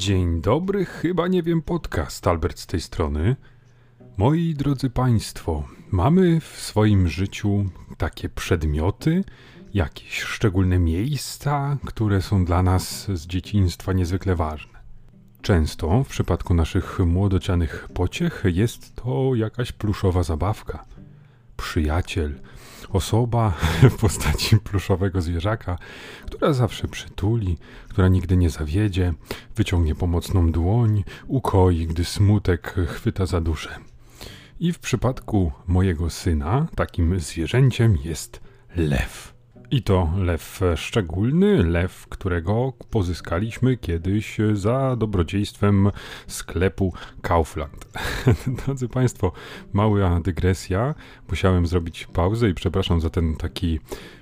Dzień dobry, chyba nie wiem podcast, Albert z tej strony. Moi drodzy Państwo, mamy w swoim życiu takie przedmioty, jakieś szczególne miejsca, które są dla nas z dzieciństwa niezwykle ważne. Często w przypadku naszych młodocianych pociech jest to jakaś pluszowa zabawka. Przyjaciel, osoba w postaci pluszowego zwierzaka, która zawsze przytuli, która nigdy nie zawiedzie, wyciągnie pomocną dłoń, ukoi, gdy smutek chwyta za duszę. I w przypadku mojego syna takim zwierzęciem jest lew. I to lew szczególny, lew, którego pozyskaliśmy kiedyś za dobrodziejstwem sklepu Kaufland. Drodzy Państwo, mała dygresja. Musiałem zrobić pauzę i przepraszam za ten taki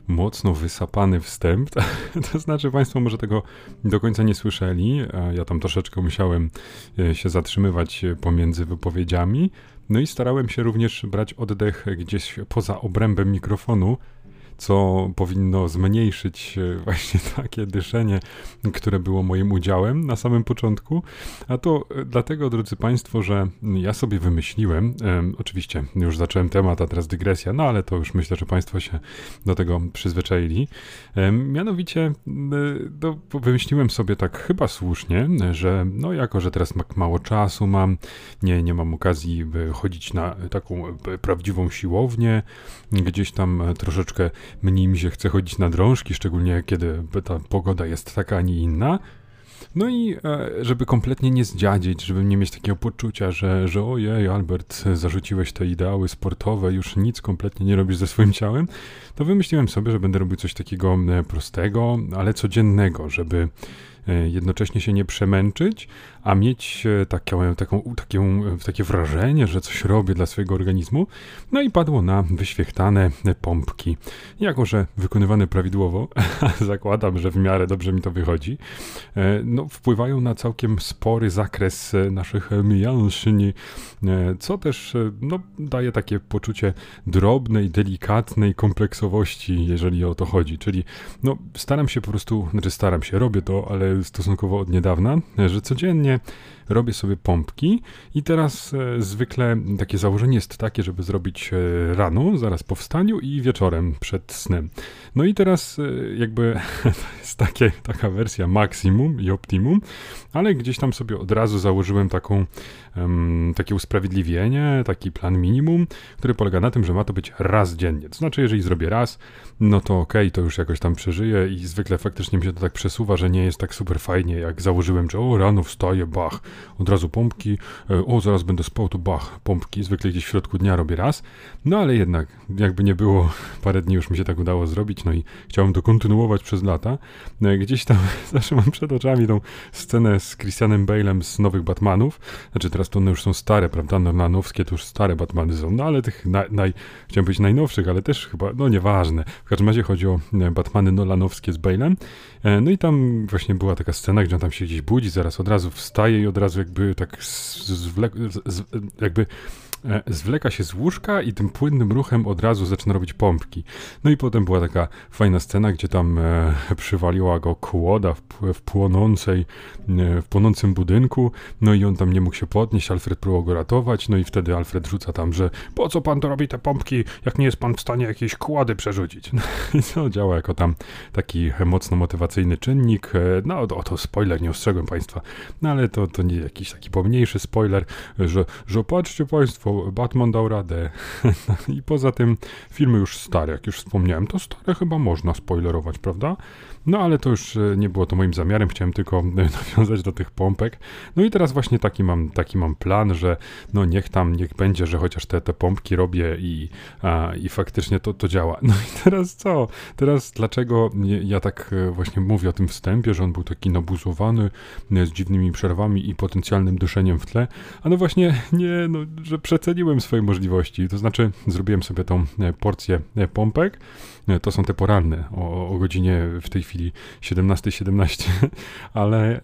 mocno wysapany wstęp. To znaczy, Państwo może tego do końca nie słyszeli. Ja tam troszeczkę musiałem e, się zatrzymywać pomiędzy wypowiedziami. No i starałem się również brać oddech gdzieś poza obrębem mikrofonu co powinno zmniejszyć e, właśnie takie dyszenie, które było moim udziałem na samym początku. A to e, dlatego, drodzy Państwo, że ja sobie wymyśliłem, e, oczywiście już zacząłem temat, a teraz dygresja, no ale to już myślę, że Państwo się do tego przyzwyczaili. E, mianowicie e, no, wymyśliłem sobie tak chyba słusznie, że no jako, że teraz mało czasu mam, nie, nie mam okazji chodzić na taką prawdziwą siłownię, gdzieś tam troszeczkę mniej mi się chce chodzić na drążki, szczególnie kiedy ta pogoda jest taka, a nie inna. No i e, żeby kompletnie nie zdziadzić, żeby nie mieć takiego poczucia, że, że ojej, Albert, zarzuciłeś te ideały sportowe, już nic kompletnie nie robisz ze swoim ciałem, to wymyśliłem sobie, że będę robił coś takiego e, prostego, ale codziennego, żeby jednocześnie się nie przemęczyć, a mieć e, taką, takie, takie wrażenie, że coś robię dla swojego organizmu. No i padło na wyświechtane pompki. Jako, że wykonywane prawidłowo, zakładam, że w miarę dobrze mi to wychodzi, e, no, wpływają na całkiem spory zakres e, naszych mięśni, co też no, daje takie poczucie drobnej, delikatnej kompleksowości, jeżeli o to chodzi. Czyli no, staram się po prostu, znaczy staram się, robię to, ale stosunkowo od niedawna, że codziennie robię sobie pompki i teraz e, zwykle takie założenie jest takie, żeby zrobić e, rano, zaraz po wstaniu i wieczorem przed snem. No i teraz e, jakby to jest takie, taka wersja maksimum i optimum, ale gdzieś tam sobie od razu założyłem taką, takie usprawiedliwienie, taki plan minimum, który polega na tym, że ma to być raz dziennie. To znaczy, jeżeli zrobię raz, no to okej, okay, to już jakoś tam przeżyję i zwykle faktycznie mi się to tak przesuwa, że nie jest tak super fajnie, jak założyłem, że o, rano wstaję, bach, od razu pompki, e, o, zaraz będę spał, to bach, pompki, zwykle gdzieś w środku dnia robię raz, no ale jednak, jakby nie było, parę dni już mi się tak udało zrobić, no i chciałem to kontynuować przez lata. E, gdzieś tam zawsze mam przed oczami tą scenę z Christianem Bale'em z nowych Batmanów, znaczy teraz to one już są stare, prawda, Nolanowskie to już stare Batmany są, no ale tych naj, naj, chciałem powiedzieć najnowszych, ale też chyba, no nieważne, w każdym razie chodzi o e, Batmany Nolanowskie z Bale'em, no i tam właśnie była taka scena, gdzie on tam się gdzieś budzi, zaraz od razu wstaje i od razu jakby tak jakby E, zwleka się z łóżka i tym płynnym ruchem od razu zaczyna robić pompki. No i potem była taka fajna scena, gdzie tam e, przywaliła go kłoda w, w, płonącej, e, w płonącym budynku, no i on tam nie mógł się podnieść, Alfred próbował go ratować, no i wtedy Alfred rzuca tam, że po co pan to robi te pompki, jak nie jest pan w stanie jakieś kłody przerzucić. No i to działa jako tam taki mocno motywacyjny czynnik. E, no o to spoiler, nie ostrzegłem państwa, no ale to, to nie jakiś taki pomniejszy spoiler, że, że patrzcie państwo, Batman dał radę. I poza tym filmy już stare, jak już wspomniałem, to stare chyba można spoilerować, prawda? No ale to już e, nie było to moim zamiarem, chciałem tylko nawiązać do tych pompek. No i teraz właśnie taki mam, taki mam plan, że no niech tam, niech będzie, że chociaż te, te pompki robię i, a, i faktycznie to, to działa. No i teraz co? Teraz dlaczego ja tak e, właśnie mówię o tym wstępie, że on był taki nabuzowany z dziwnymi przerwami i potencjalnym duszeniem w tle? A no właśnie nie, no, że przeceniłem swoje możliwości. To znaczy, zrobiłem sobie tą porcję pompek. To są te poranne o, o godzinie w tej chwili 17.17, 17, ale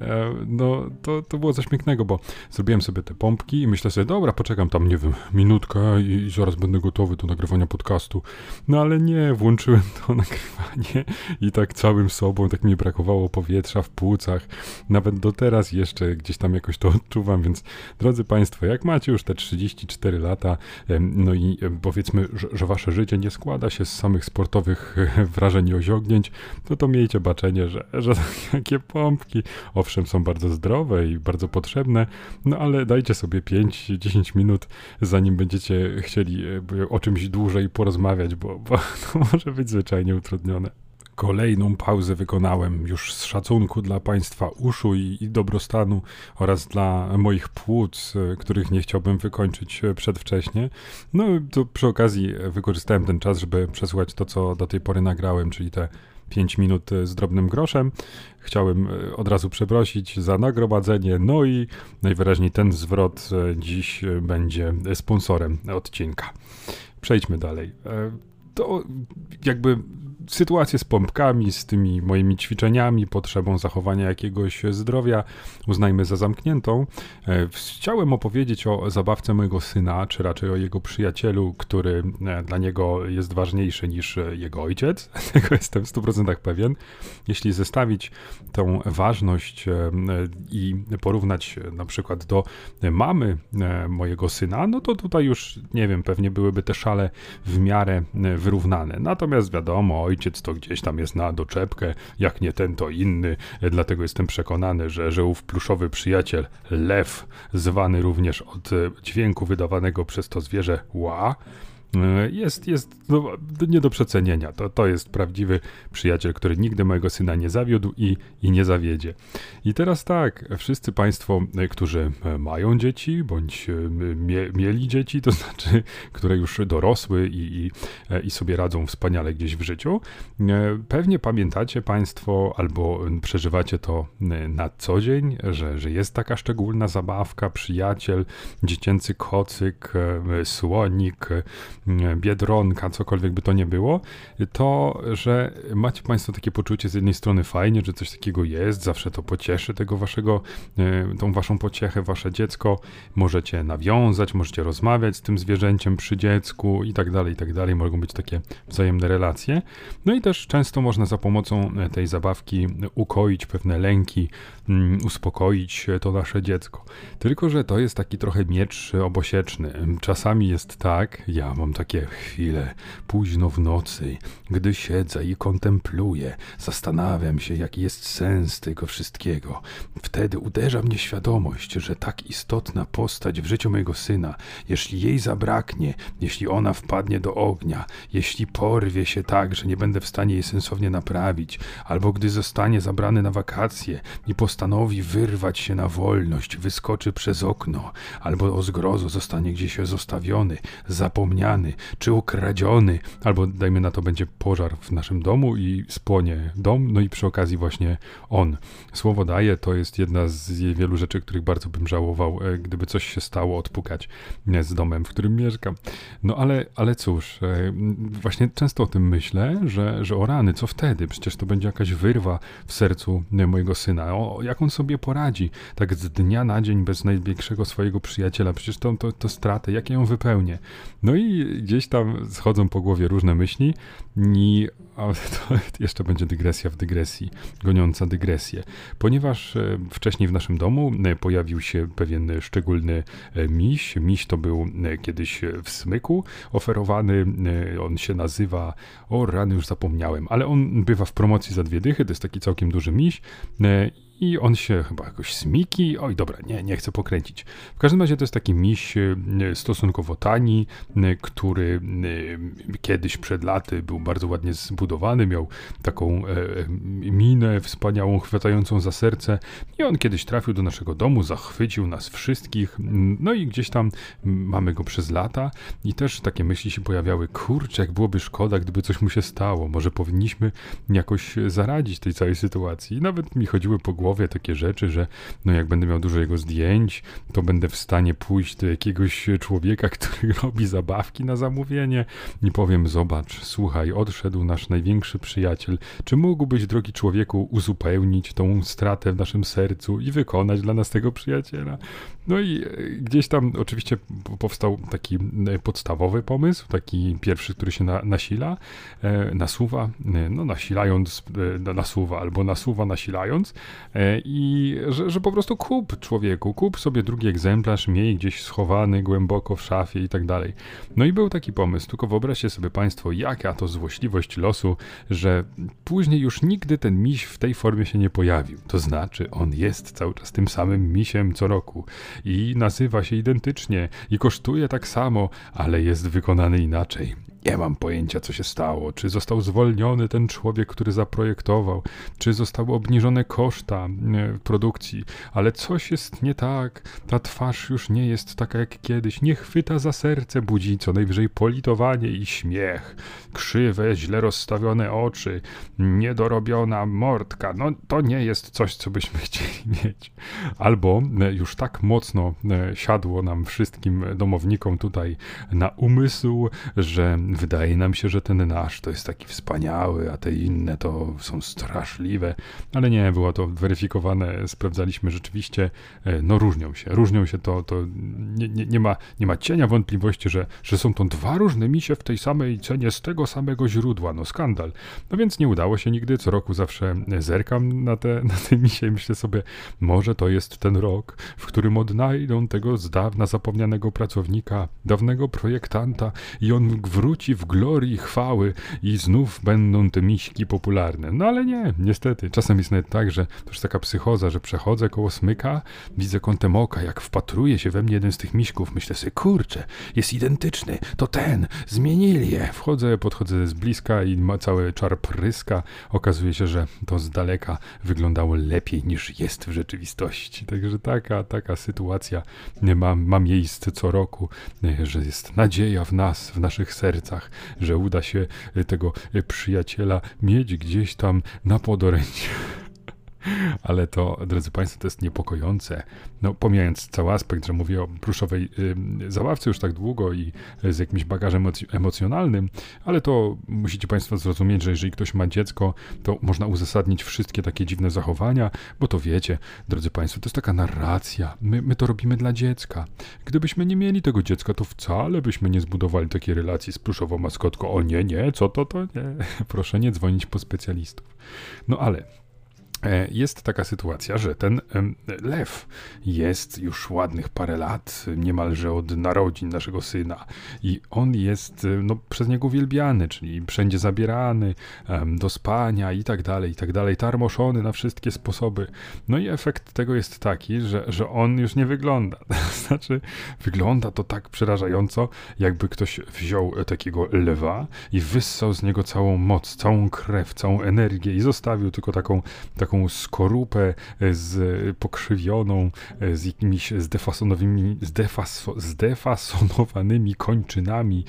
no, to, to było coś pięknego, bo zrobiłem sobie te pompki i myślę sobie, dobra, poczekam tam, nie wiem, minutkę i, i zaraz będę gotowy do nagrywania podcastu. No ale nie, włączyłem to nagrywanie i tak całym sobą, tak mi brakowało powietrza w płucach. Nawet do teraz jeszcze gdzieś tam jakoś to odczuwam, więc drodzy Państwo, jak macie już te 34 lata, no i powiedzmy, że, że Wasze życie nie składa się z samych sportowych wrażeń i osiągnięć, to to miejcie baczenie, że, że takie pompki, owszem, są bardzo zdrowe i bardzo potrzebne, no ale dajcie sobie 5-10 minut, zanim będziecie chcieli e, o czymś dłużej porozmawiać, bo, bo to może być zwyczajnie utrudnione. Kolejną pauzę wykonałem już z szacunku dla Państwa uszu i, i, dobrostanu oraz dla moich płuc, e, których nie chciałbym wykończyć e, przedwcześnie. No to przy okazji wykorzystałem ten czas, żeby przesłuchać to, co do tej pory nagrałem, czyli te 5 minut z drobnym groszem. Chciałem od razu przeprosić za nagromadzenie, no i najwyraźniej ten zwrot dziś będzie sponsorem odcinka. Przejdźmy dalej. To jakby sytuację z pompkami, z tymi moimi ćwiczeniami, potrzebą zachowania jakiegoś zdrowia uznajmy za zamkniętą. E, chciałem opowiedzieć o zabawce mojego syna, czy raczej o jego przyjacielu, który e, dla niego jest ważniejszy niż jego ojciec. Tego jestem w 100% pewien. Jeśli zestawić tą ważność e, i porównać na przykład do mamy mojego syna, no to tutaj już nie wiem, pewnie byłyby te szale w miarę wyrównane. Natomiast wiadomo, ojciec to gdzieś tam jest na doczepkę, jak nie ten, to inny. Dlatego jestem przekonany, że, że ów pluszowy przyjaciel, lew, zwany również od dźwięku wydawanego przez to zwierzę ła, jest, jest no, nie do przecenienia. To, to jest prawdziwy przyjaciel, który nigdy mojego syna nie zawiódł i, i nie zawiedzie. I teraz tak, wszyscy Państwo, e, którzy e, mają dzieci, bądź mie, mieli dzieci, to znaczy, które już dorosły i, i, i sobie radzą wspaniale gdzieś w życiu, pewnie pamiętacie Państwo albo przeżywacie to na co dzień, że, że jest taka szczególna zabawka, przyjaciel, dziecięcy kocyk, słonik, biedronka, cokolwiek by to nie było, to, że macie Państwo takie poczucie z jednej strony fajnie, że coś takiego jest, zawsze to pocieszy tego waszego, e, tą waszą pociechę, wasze dziecko, możecie nawiązać, możecie rozmawiać z tym zwierzęciem przy dziecku i tak dalej, i tak dalej, mogą być takie wzajemne relacje. No i też często można za pomocą tej zabawki ukoić pewne lęki, uspokoić to nasze dziecko. Tylko, że to jest taki trochę miecz obosieczny. Czasami jest tak, ja mam takie chwile, późno w nocy, gdy siedzę i kontempluję, zastanawiam się, jaki jest sens tego wszystkiego. Wtedy uderza mnie świadomość, że tak istotna postać w życiu mojego syna, jeśli jej zabraknie, jeśli ona wpadnie do ognia, jeśli porwie się tak, że nie będę w stanie jej sensownie naprawić, albo gdy zostanie zabrany na wakacje i postanowi wyrwać się na wolność, wyskoczy przez okno, albo o zgrozo zostanie gdzieś zostawiony, zapomniany, czy ukradziony, albo dajmy na to będzie pożar w naszym domu i spłonie dom, no i przy okazji właśnie on. Słowo daje to jest jedna z wielu rzeczy, których bardzo bym żałował, e, gdyby coś się stało odpukać z domem, w którym mieszkam. No ale, ale cóż, e, właśnie często o tym myślę, że, że o rany, co wtedy? Przecież to będzie jakaś wyrwa w sercu mojego syna. O, jak on sobie poradzi, tak z dnia na dzień bez największego swojego przyjaciela, przecież to, to, to stratę, jak ja ją wypełnię? No i gdzieś tam schodzą po głowie różne myśli i to jeszcze będzie dygresja w dygresji, goniąca dygresję. Ponieważ e, wcześniej w naszym domu e, pojawił się pewien szczególny e, miś. Miś to był kiedyś w smyku oferowany. On się nazywa, o rany już zapomniałem, ale on bywa w promocji za dwie dychy. To jest taki całkiem duży miś i on się chyba jakoś smiki. Oj, dobra, nie, nie chcę pokręcić. W każdym razie to jest taki miś e, stosunkowo tani, e, który e, kiedyś przed laty był bardzo ładnie zbudowany, miał taką minę wspaniałą, chwytającą za serce i on kiedyś trafił do naszego domu, zachwycił nas wszystkich, no i gdzieś tam mamy go przez lata i też takie myśli się pojawiały, kurczę, jak byłoby szkoda, gdyby coś mu się stało, może powinniśmy jakoś zaradzić tej całej sytuacji. Nawet mi chodziły po głowie głowie takie rzeczy, że no jak będę miał dużo jego zdjęć, to będę w stanie pójść do jakiegoś człowieka, który robi zabawki na zamówienie i powiem, zobacz, słuchaj, odszedł nasz największy przyjaciel, czy mógłbyś, drogi człowieku, uzupełnić tą stratę w naszym sercu i wykonać dla nas tego przyjaciela? No i e, gdzieś tam oczywiście powstał taki e, podstawowy pomysł, taki pierwszy, który się na, nasila, e, nasuwa, no nasilając, nasuwa albo nasuwa nasilając i że, że po prostu kup człowieku, kup sobie drugi egzemplarz, miej gdzieś schowany głęboko w szafie i tak dalej. No i był taki pomysł, tylko wyobraźcie sobie Państwo, jaka to złośliwość losu, że później już nigdy ten miś w tej formie się nie pojawił. To znaczy, on jest cały czas tym samym misiem co roku i nazywa się identycznie i kosztuje tak samo, ale jest wykonany inaczej. Nie mam pojęcia, co się stało. Czy został zwolniony ten człowiek, który zaprojektował, czy zostały obniżone koszta e, produkcji, ale coś jest nie tak. Ta twarz już nie jest taka jak kiedyś. Nie chwyta za serce, budzi co najwyżej politowanie i śmiech. Krzywe, źle rozstawione oczy, niedorobiona mordka. No to nie jest coś, co byśmy chcieli mieć. Albo e, już tak mocno e, siadło nam wszystkim domownikom tutaj na umysł, że wydaje nam się, że ten nasz to jest taki wspaniały, a te inne to są straszliwe, ale nie, było to weryfikowane, sprawdzaliśmy rzeczywiście, e, no różnią się, różnią się to, to nie, nie, nie, ma, nie ma cienia wątpliwości, że, że są to dwa różne misie w tej samej cenie z tego samego źródła, no skandal. No więc nie udało się nigdy, co roku zawsze zerkam na te, na te misie i myślę sobie, może to jest ten rok, w którym odnajdą tego z dawna zapomnianego pracownika, dawnego projektanta i on wróci w glorii chwały i znów będą te miśki popularne. No ale nie, niestety. Czasem jest nawet tak, że to już taka psychoza, że przechodzę koło smyka, widzę kątem oka, jak wpatruje się we mnie jeden z tych miśków. Myślę sobie, kurczę, jest identyczny, to ten, zmienili je. Wchodzę, podchodzę z bliska i ma cały czar pryska. Okazuje się, że to z daleka wyglądało lepiej niż jest w rzeczywistości. Także taka, taka sytuacja ma, ma miejsce co roku, że jest nadzieja w nas, w naszych sercach że uda się tego przyjaciela mieć gdzieś tam na podorędziu. Ale to, drodzy Państwo, to jest niepokojące. No, pomijając cały aspekt, że mówię o pluszowej y, zabawce już tak długo i z jakimś bagażem emocjonalnym, ale to musicie Państwo zrozumieć, że jeżeli ktoś ma dziecko, to można uzasadnić wszystkie takie dziwne zachowania, bo to wiecie, drodzy Państwo, to jest taka narracja. My, my to robimy dla dziecka. Gdybyśmy nie mieli tego dziecka, to wcale byśmy nie zbudowali takiej relacji z pluszową maskotką. O nie, nie, co to, to nie. Proszę nie dzwonić po specjalistów. No ale E, jest taka sytuacja, że ten lew jest już ładnych parę lat, niemalże od narodzin naszego syna, i on jest e, no, przez niego uwielbiany, czyli wszędzie zabierany do spania i tak dalej, i tak dalej, tarmoszony na wszystkie sposoby. No i efekt tego jest taki, że, że on już nie wygląda. znaczy, wygląda to tak przerażająco, jakby ktoś wziął takiego lwa i wyssał z niego całą moc, całą krew, całą energię i zostawił tylko taką, taką taką skorupę e, z pokrzywioną, e, z jakimiś zdefasonowanymi, zdefas, zdefasonowanymi kończynami,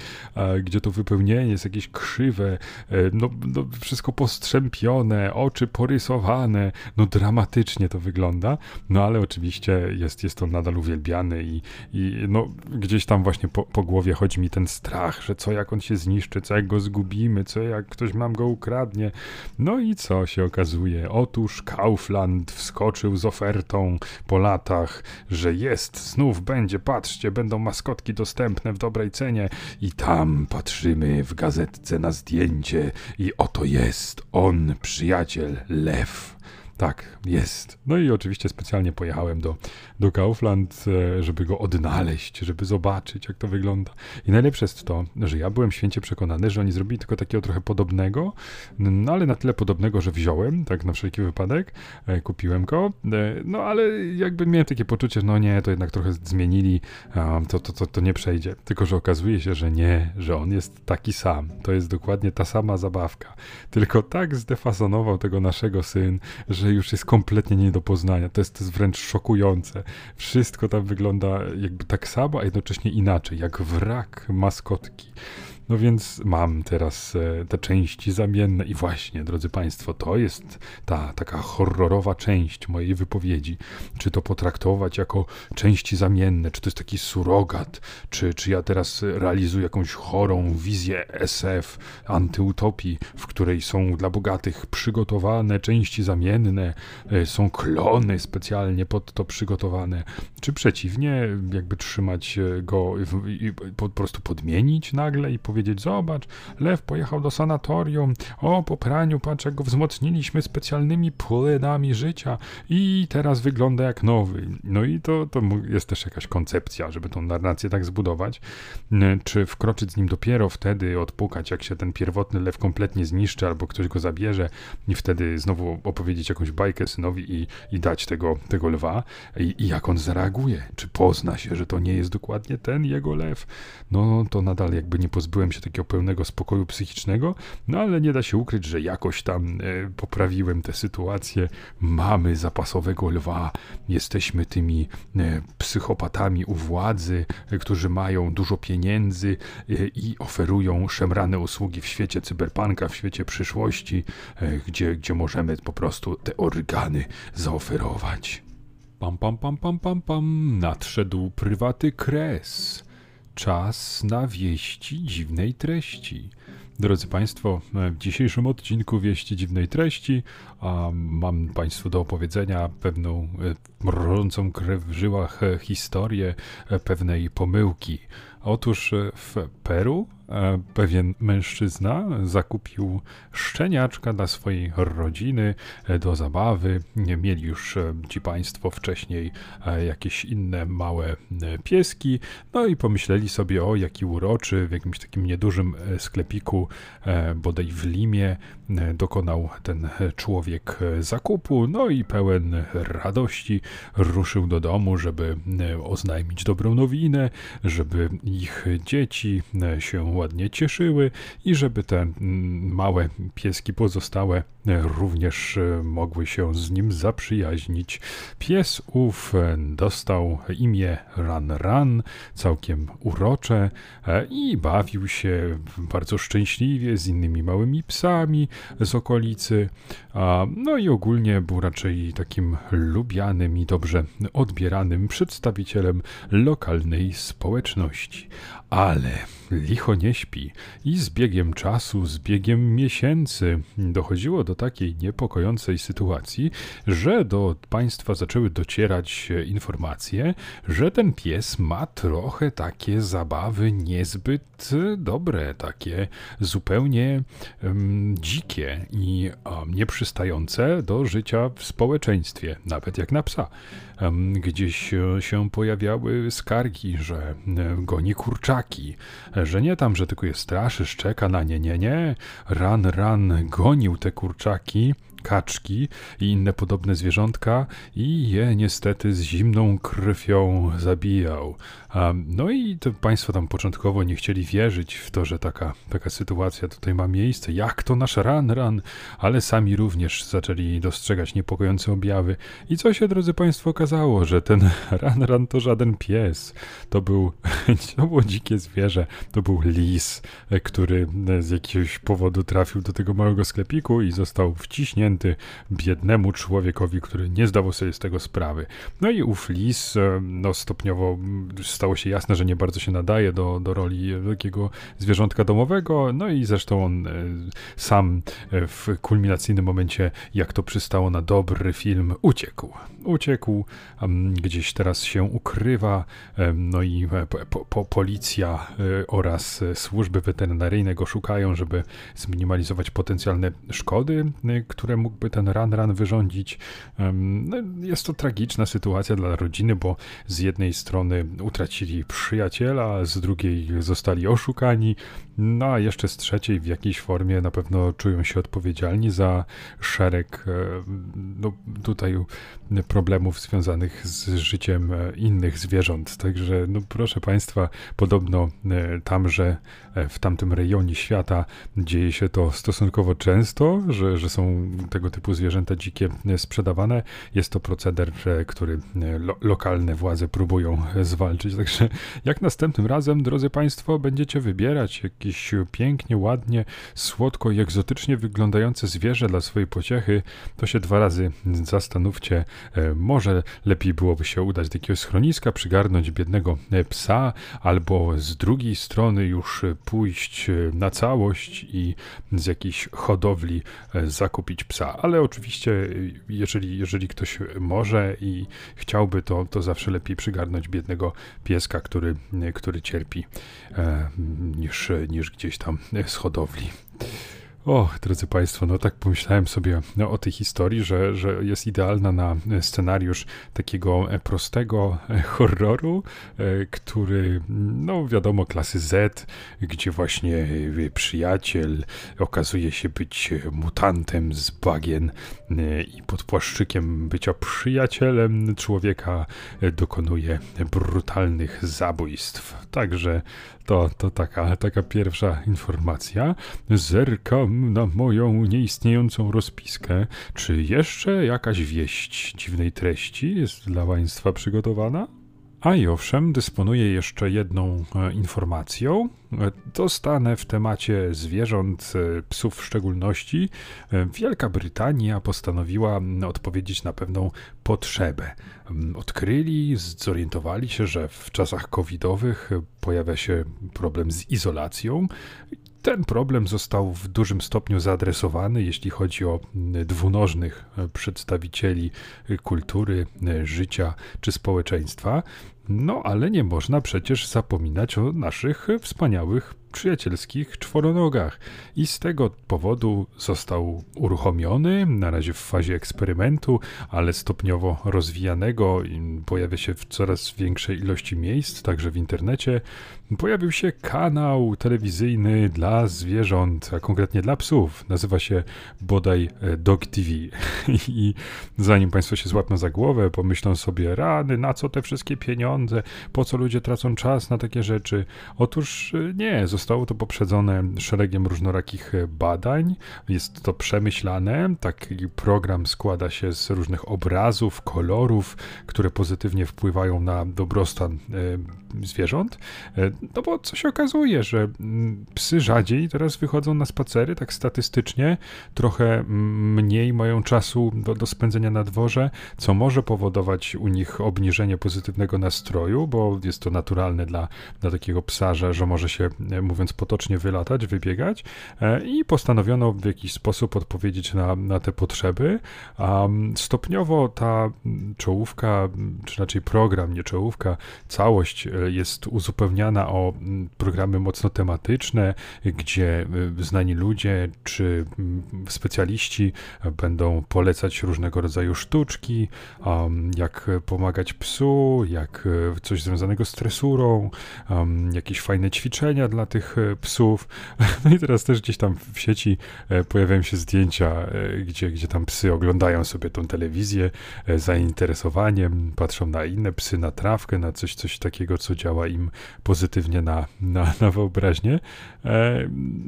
gdzie to wypełnienie jest jakieś krzywe, e, no, no, wszystko postrzępione, oczy porysowane, no dramatycznie to wygląda, no ale oczywiście jest, jest to nadal uwielbiany i, i no gdzieś tam właśnie po, po głowie chodzi mi ten strach, że co jak on się zniszczy, co jak go zgubimy, co jak ktoś nam go ukradnie, no i co się okazuje? Otóż Kaufland wskoczył z ofertą po latach, że jest, znów będzie, patrzcie, będą maskotki dostępne w dobrej cenie i tam patrzymy w gazetce na zdjęcie i oto jest on, przyjaciel, lew. Tak, jest. No i oczywiście specjalnie pojechałem do, do Kaufland, e, żeby go odnaleźć, żeby zobaczyć, jak to wygląda. I najlepsze jest to, że ja byłem święcie przekonany, że oni zrobili tylko takiego trochę podobnego, no ale na tyle podobnego, że wziąłem, tak na wszelki wypadek, e, kupiłem go, e, no ale jakby miałem takie poczucie, no nie, to jednak trochę zmienili, to, to, to, to nie przejdzie. Tylko, że okazuje się, że nie, że on jest taki sam. To jest dokładnie ta sama zabawka. Tylko tak zdefasonował tego naszego syn, że że już jest kompletnie nie do poznania. To jest, to jest wręcz szokujące. Wszystko tam wygląda jakby tak samo, a jednocześnie inaczej, jak wrak maskotki. No więc mam teraz e, te części zamienne i właśnie, drodzy Państwo, to jest ta taka horrorowa część mojej wypowiedzi. Czy to potraktować jako części zamienne, czy to jest taki surogat, czy, czy ja teraz realizuję jakąś chorą wizję SF, antyutopii, w której są dla bogatych przygotowane części zamienne, e, są klony specjalnie pod to przygotowane, czy przeciwnie, jakby trzymać go i po prostu podmienić nagle i powiedzieć, zobacz, lew pojechał do sanatorium, o, po praniu, patrz, jak go wzmocniliśmy specjalnymi płynami życia. I teraz wygląda jak nowy. No i to, to jest też jakaś koncepcja, żeby tą narrację tak zbudować. Czy wkroczyć z nim dopiero wtedy, odpukać, jak się ten pierwotny lew kompletnie zniszczy, albo ktoś go zabierze i wtedy znowu opowiedzieć jakąś bajkę synowi i, i dać tego, tego lwa? I, i jak on zareaguje, czy pozna się, że to nie jest dokładnie ten jego lew, no to nadal jakby nie pozbyłem się takiego pełnego spokoju psychicznego, no ale nie da się ukryć, że jakoś tam e, poprawiłem tę sytuację. Mamy zapasowego lwa, jesteśmy tymi e, psychopatami u władzy, e, którzy mają dużo pieniędzy i oferują szemrane usługi w świecie cyberpunka, w świecie przyszłości, gdzie, gdzie możemy po prostu te organy zaoferować. Pam, pam, pam, pam, pam, pam. Nadszedł prywaty kres. Czas na wieści dziwnej treści. Drodzy Państwo, w dzisiejszym odcinku Wieści Dziwnej Treści a mam Państwu do opowiedzenia pewną e, mrożącą krew w żyłach e, historię e, pewnej pomyłki. Otóż w Peru pewien mężczyzna zakupił szczeniaczka dla swojej rodziny do zabawy. Mieli już ci państwo wcześniej jakieś inne małe pieski, no i pomyśleli sobie, o jaki uroczy, w jakimś takim niedużym sklepiku, bodaj w Limie, dokonał ten człowiek zakupu, no i pełen radości ruszył do domu, żeby oznajmić dobrą nowinę, żeby ich dzieci się ładnie cieszyły i żeby te małe pieski pozostałe e, również e, mogły się z nim zaprzyjaźnić. Pies ów e, dostał imię Ran Ran, całkiem urocze i bawił się bardzo szczęśliwie z innymi małymi psami z okolicy. No i ogólnie był raczej takim lubianym i dobrze odbieranym przedstawicielem lokalnej społeczności. Ale licho nie śpi i z biegiem czasu, z biegiem miesięcy dochodziło do takiej niepokojącej sytuacji, że do państwa zaczęły docierać informacje, że ten pies ma trochę takie zabawy niezbyt dobre, takie zupełnie um, dzikie i um, nieprzystające do życia w społeczeństwie, nawet jak na psa. Gdzieś się pojawiały skargi, że goni kurczaki, że nie tam, że tylko je straszy, szczeka na nie, nie, nie. Ran, ran gonił te kurczaki, kaczki i inne podobne zwierzątka i je niestety z zimną krwią zabijał. No i to państwo tam początkowo nie chcieli wierzyć w to, że taka, taka sytuacja tutaj ma miejsce. Jak to nasz ran, ran? Ale sami również zaczęli dostrzegać niepokojące objawy. I co się, drodzy państwo, okazało, że ten ran, ran to żaden pies. To był, to było dzikie zwierzę. To był lis, który z jakiegoś powodu trafił do tego małego sklepiku i został wciśnięty biednemu człowiekowi, który nie zdawał sobie z tego sprawy. No i ów lis no, stopniowo stał stało się jasne, że nie bardzo się nadaje do, do roli takiego zwierzątka domowego, no i zresztą on e, sam e, w kulminacyjnym momencie, jak to przystało na dobry film, uciekł. Uciekł, gdzieś teraz się ukrywa, no i e, po, po, policja oraz służby weterynaryjne go szukają, żeby zminimalizować potencjalne szkody, które mógłby ten ran ran wyrządzić. No, jest to tragiczna sytuacja dla rodziny, bo z jednej strony utraci stracili przyjaciela, z drugiej zostali oszukani, no a jeszcze z trzeciej w jakiejś formie na pewno czują się odpowiedzialni za szereg e, no, tutaj problemów związanych z życiem e, innych zwierząt. Także no, proszę Państwa, podobno e, tamże w tamtym rejonie świata dzieje się to stosunkowo często, że, że są tego typu zwierzęta dzikie sprzedawane. Jest to proceder, który lo lokalne władze próbują zwalczyć. Także jak następnym razem, drodzy Państwo, będziecie wybierać jakieś pięknie, ładnie, słodko i egzotycznie wyglądające zwierzę dla swojej pociechy, to się dwa razy zastanówcie. Może lepiej byłoby się udać do jakiegoś schroniska, przygarnąć biednego psa, albo z drugiej strony już pójść na całość i z jakiejś hodowli e, zakupić psa. Ale oczywiście, e, jeżeli, jeżeli ktoś może i chciałby, to, to zawsze lepiej przygarnąć biednego pieska, który, który cierpi, e, niż, niż gdzieś tam z hodowli. O, drodzy Państwo, no tak pomyślałem sobie no, o tej historii, że, że jest idealna na scenariusz takiego prostego horroru, e, który, no wiadomo, klasy Z, gdzie właśnie e, przyjaciel okazuje się być mutantem z bagien e, i pod płaszczykiem bycia przyjacielem człowieka dokonuje brutalnych zabójstw. Także to, to taka, taka pierwsza informacja. Zerkam na moją nieistniejącą rozpiskę. Czy jeszcze jakaś wieść dziwnej treści jest dla Państwa przygotowana? A i owszem, dysponuję jeszcze jedną e, informacją. E, dostanę w temacie zwierząt, e, psów w szczególności. Wielka Brytania postanowiła odpowiedzieć na pewną potrzebę. Odkryli, zorientowali się, że w czasach covidowych pojawia się problem z izolacją ten problem został w dużym stopniu zaadresowany, jeśli chodzi o dwunożnych przedstawicieli kultury, życia czy społeczeństwa. No ale nie można przecież zapominać o naszych wspaniałych przyjacielskich czworonogach i z tego powodu został uruchomiony, na razie w fazie eksperymentu, ale stopniowo rozwijanego, pojawia się w coraz większej ilości miejsc, także w internecie. Pojawił się kanał telewizyjny dla zwierząt, a konkretnie dla psów. Nazywa się bodaj e, Dog TV. I zanim Państwo się złapią za głowę, pomyślą sobie, rany, na co te wszystkie pieniądze, po co ludzie tracą czas na takie rzeczy? Otóż e, nie, zostało to poprzedzone szeregiem różnorakich badań. Jest to przemyślane. Taki program składa się z różnych obrazów, kolorów, które pozytywnie wpływają na dobrostan e, zwierząt. E, no bo co się okazuje, że mm, psy rzadziej teraz wychodzą na spacery, tak statystycznie, trochę mniej mają czasu do, do spędzenia na dworze, co może powodować u nich obniżenie pozytywnego nastroju, bo jest to naturalne dla, dla takiego psa, że, że może się, e, mówiąc potocznie, wylatać, wybiegać e, i postanowiono w jakiś sposób odpowiedzieć na, na te potrzeby. Stopniowo ta czołówka, czy raczej program, nie czołówka, całość jest uzupełniana o programy mocno tematyczne, gdzie e, znani ludzie czy specjaliści będą polecać różnego rodzaju sztuczki, jak pomagać psu, jak coś związanego z tresurą, jakieś fajne ćwiczenia dla tych tych psów. No i teraz też gdzieś tam w sieci e, pojawiają się zdjęcia, e, gdzie, gdzie tam psy oglądają sobie tą telewizję e, zainteresowaniem, patrzą na inne psy, na trawkę, na coś, coś takiego, co działa im pozytywnie na, na, na wyobraźnię.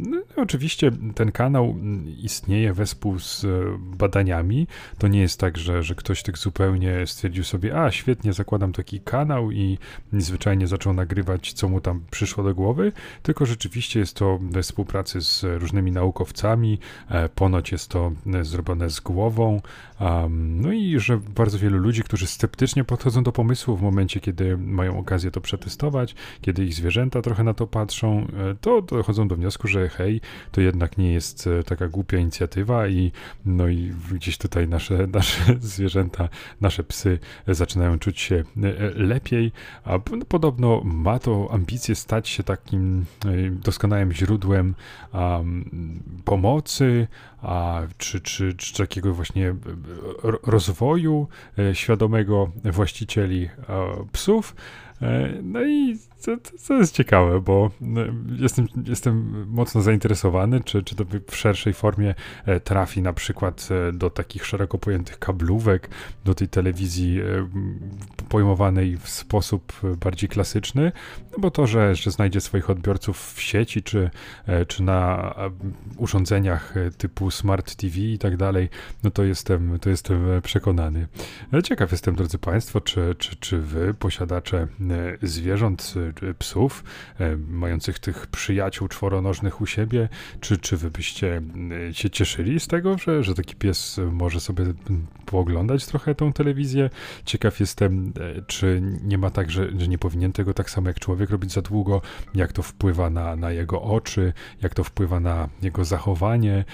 No, oczywiście ten kanał istnieje wespół z badaniami. To nie jest tak, że, że ktoś tak zupełnie stwierdził sobie, a świetnie, zakładam taki kanał i zwyczajnie zaczął nagrywać, co mu tam przyszło do głowy, tylko rzeczywiście jest to we współpracy z różnymi naukowcami, e, ponoć jest to e, zrobione z głową, no i że bardzo wielu ludzi, którzy sceptycznie podchodzą do pomysłu w momencie, kiedy mają okazję to przetestować, kiedy ich zwierzęta trochę na to patrzą, e, to dochodzą do wniosku, że hej, to jednak nie jest taka głupia inicjatywa i no i gdzieś tutaj nasze, nasze zwierzęta, nasze psy zaczynają czuć się lepiej, a podobno ma to ambicje stać się takim doskonałym źródłem um, pomocy, a, czy, czy, czy takiego właśnie e, rozwoju e, świadomego właścicieli psów. E, no i to, to jest ciekawe, bo no, jestem, jestem mocno zainteresowany, czy, czy to w szerszej formie e, trafi na przykład e, do takich szeroko pojętych kablówek, do tej telewizji pojmowanej w sposób bardziej klasyczny, no bo to, że, że znajdzie swoich odbiorców w sieci, czy, czy na urządzeniach typu Smart TV i tak dalej, no to jestem, to jestem przekonany. Ciekaw jestem, drodzy Państwo, czy, czy, czy Wy, posiadacze zwierząt, psów, e, mających tych przyjaciół czworonożnych u siebie, czy, czy wy byście e, się cieszyli z tego, że, że taki pies może sobie pooglądać trochę tą telewizję? Ciekaw jestem, e, czy nie ma tak, że, że nie powinien tego tak samo jak człowiek robić za długo, jak to wpływa na, na jego oczy, jak to wpływa na jego zachowanie,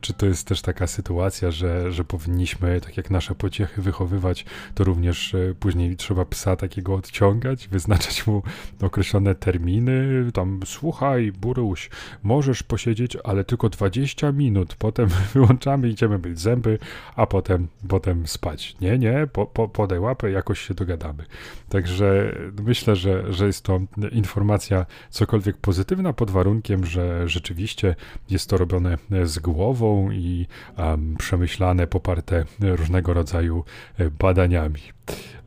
czy to jest też taka sytuacja, że, że powinniśmy, tak jak nasze pociechy wychowywać, to również później trzeba psa takiego odciągać, wyznaczać mu określone terminy, tam słuchaj, Buruś, możesz posiedzieć, ale tylko 20 minut, potem wyłączamy, idziemy myć zęby, a potem, potem spać. Nie, nie, po, po, podaj łapę, jakoś się dogadamy. Także myślę, że, że jest to informacja cokolwiek pozytywna pod warunkiem, że rzeczywiście jest to robione z głową i um, przemyślane, poparte różnego rodzaju badaniami.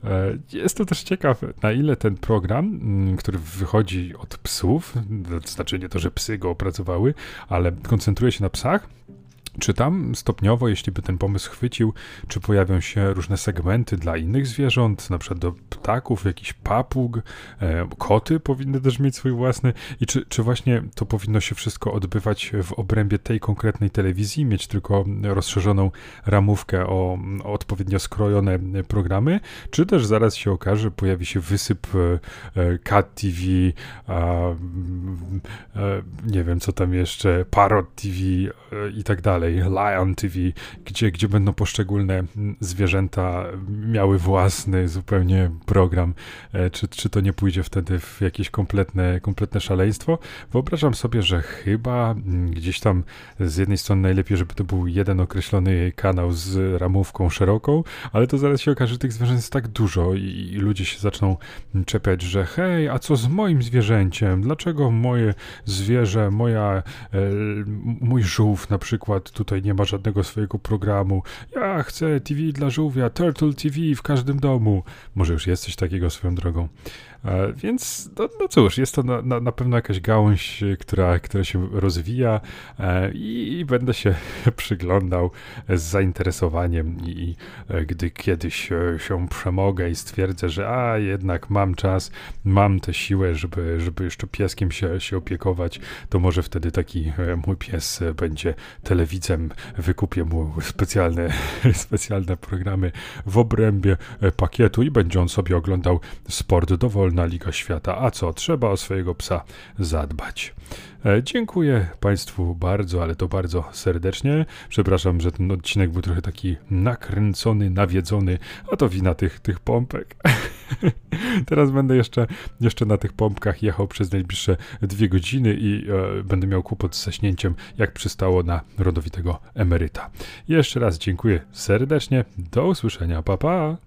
E, jest to też ciekawe, na ile ten program, który wychodzi od psów, to znaczy nie to, że psy go opracowały, ale koncentruje się na psach, czy tam stopniowo, jeśli by ten pomysł chwycił, czy pojawią się różne segmenty dla innych zwierząt, na przykład do ptaków, jakiś papug, e, koty powinny też mieć swój własny? I czy, czy właśnie to powinno się wszystko odbywać w obrębie tej konkretnej telewizji, mieć tylko rozszerzoną ramówkę o, o odpowiednio skrojone programy, czy też zaraz się okaże, pojawi się wysyp e, e TV, a, e, nie wiem co tam jeszcze, Parrot TV e, i tak dalej dalej, Lion TV, gdzie, gdzie będą poszczególne zwierzęta miały własny zupełnie program. E, czy, czy to nie pójdzie wtedy w jakieś kompletne, kompletne szaleństwo? Wyobrażam sobie, że chyba gdzieś tam z jednej strony najlepiej, żeby to był jeden określony kanał z ramówką szeroką, ale to zaraz się okaże, że tych zwierząt jest tak dużo i, i ludzie się zaczną czepiać, że hej, a co z moim zwierzęciem? Dlaczego moje zwierzę, moja, e, mój żółw na przykład tutaj nie ma żadnego swojego programu. Ja chcę TV dla żółwia, Turtle TV w każdym domu. Może już jest coś takiego swoją drogą. E, więc, no, no cóż, jest to na, na, na, pewno jakaś gałąź, która, która się rozwija e, i, i, będę się przyglądał z zainteresowaniem i, i e, gdy kiedyś się przemogę i stwierdzę, że a jednak mam czas, mam tę siłę, żeby, żeby jeszcze pieskiem się, się opiekować, to może wtedy taki mój pies będzie telewidzem, wykupię mu specjalne, specjalne programy w obrębie pakietu i będzie on sobie oglądał sport dowolny wolna Liga Świata. A co, trzeba o swojego psa zadbać. E, dziękuję Państwu bardzo, ale to bardzo serdecznie. Przepraszam, że ten odcinek był trochę taki nakręcony, nawiedzony, a to wina tych, tych pompek. Teraz będę jeszcze, jeszcze na tych pompkach jechał przez najbliższe dwie godziny i e, będę miał kłopot z zaśnięciem, jak przystało na rodowitego emeryta. Jeszcze raz dziękuję serdecznie. Do usłyszenia. Pa, pa.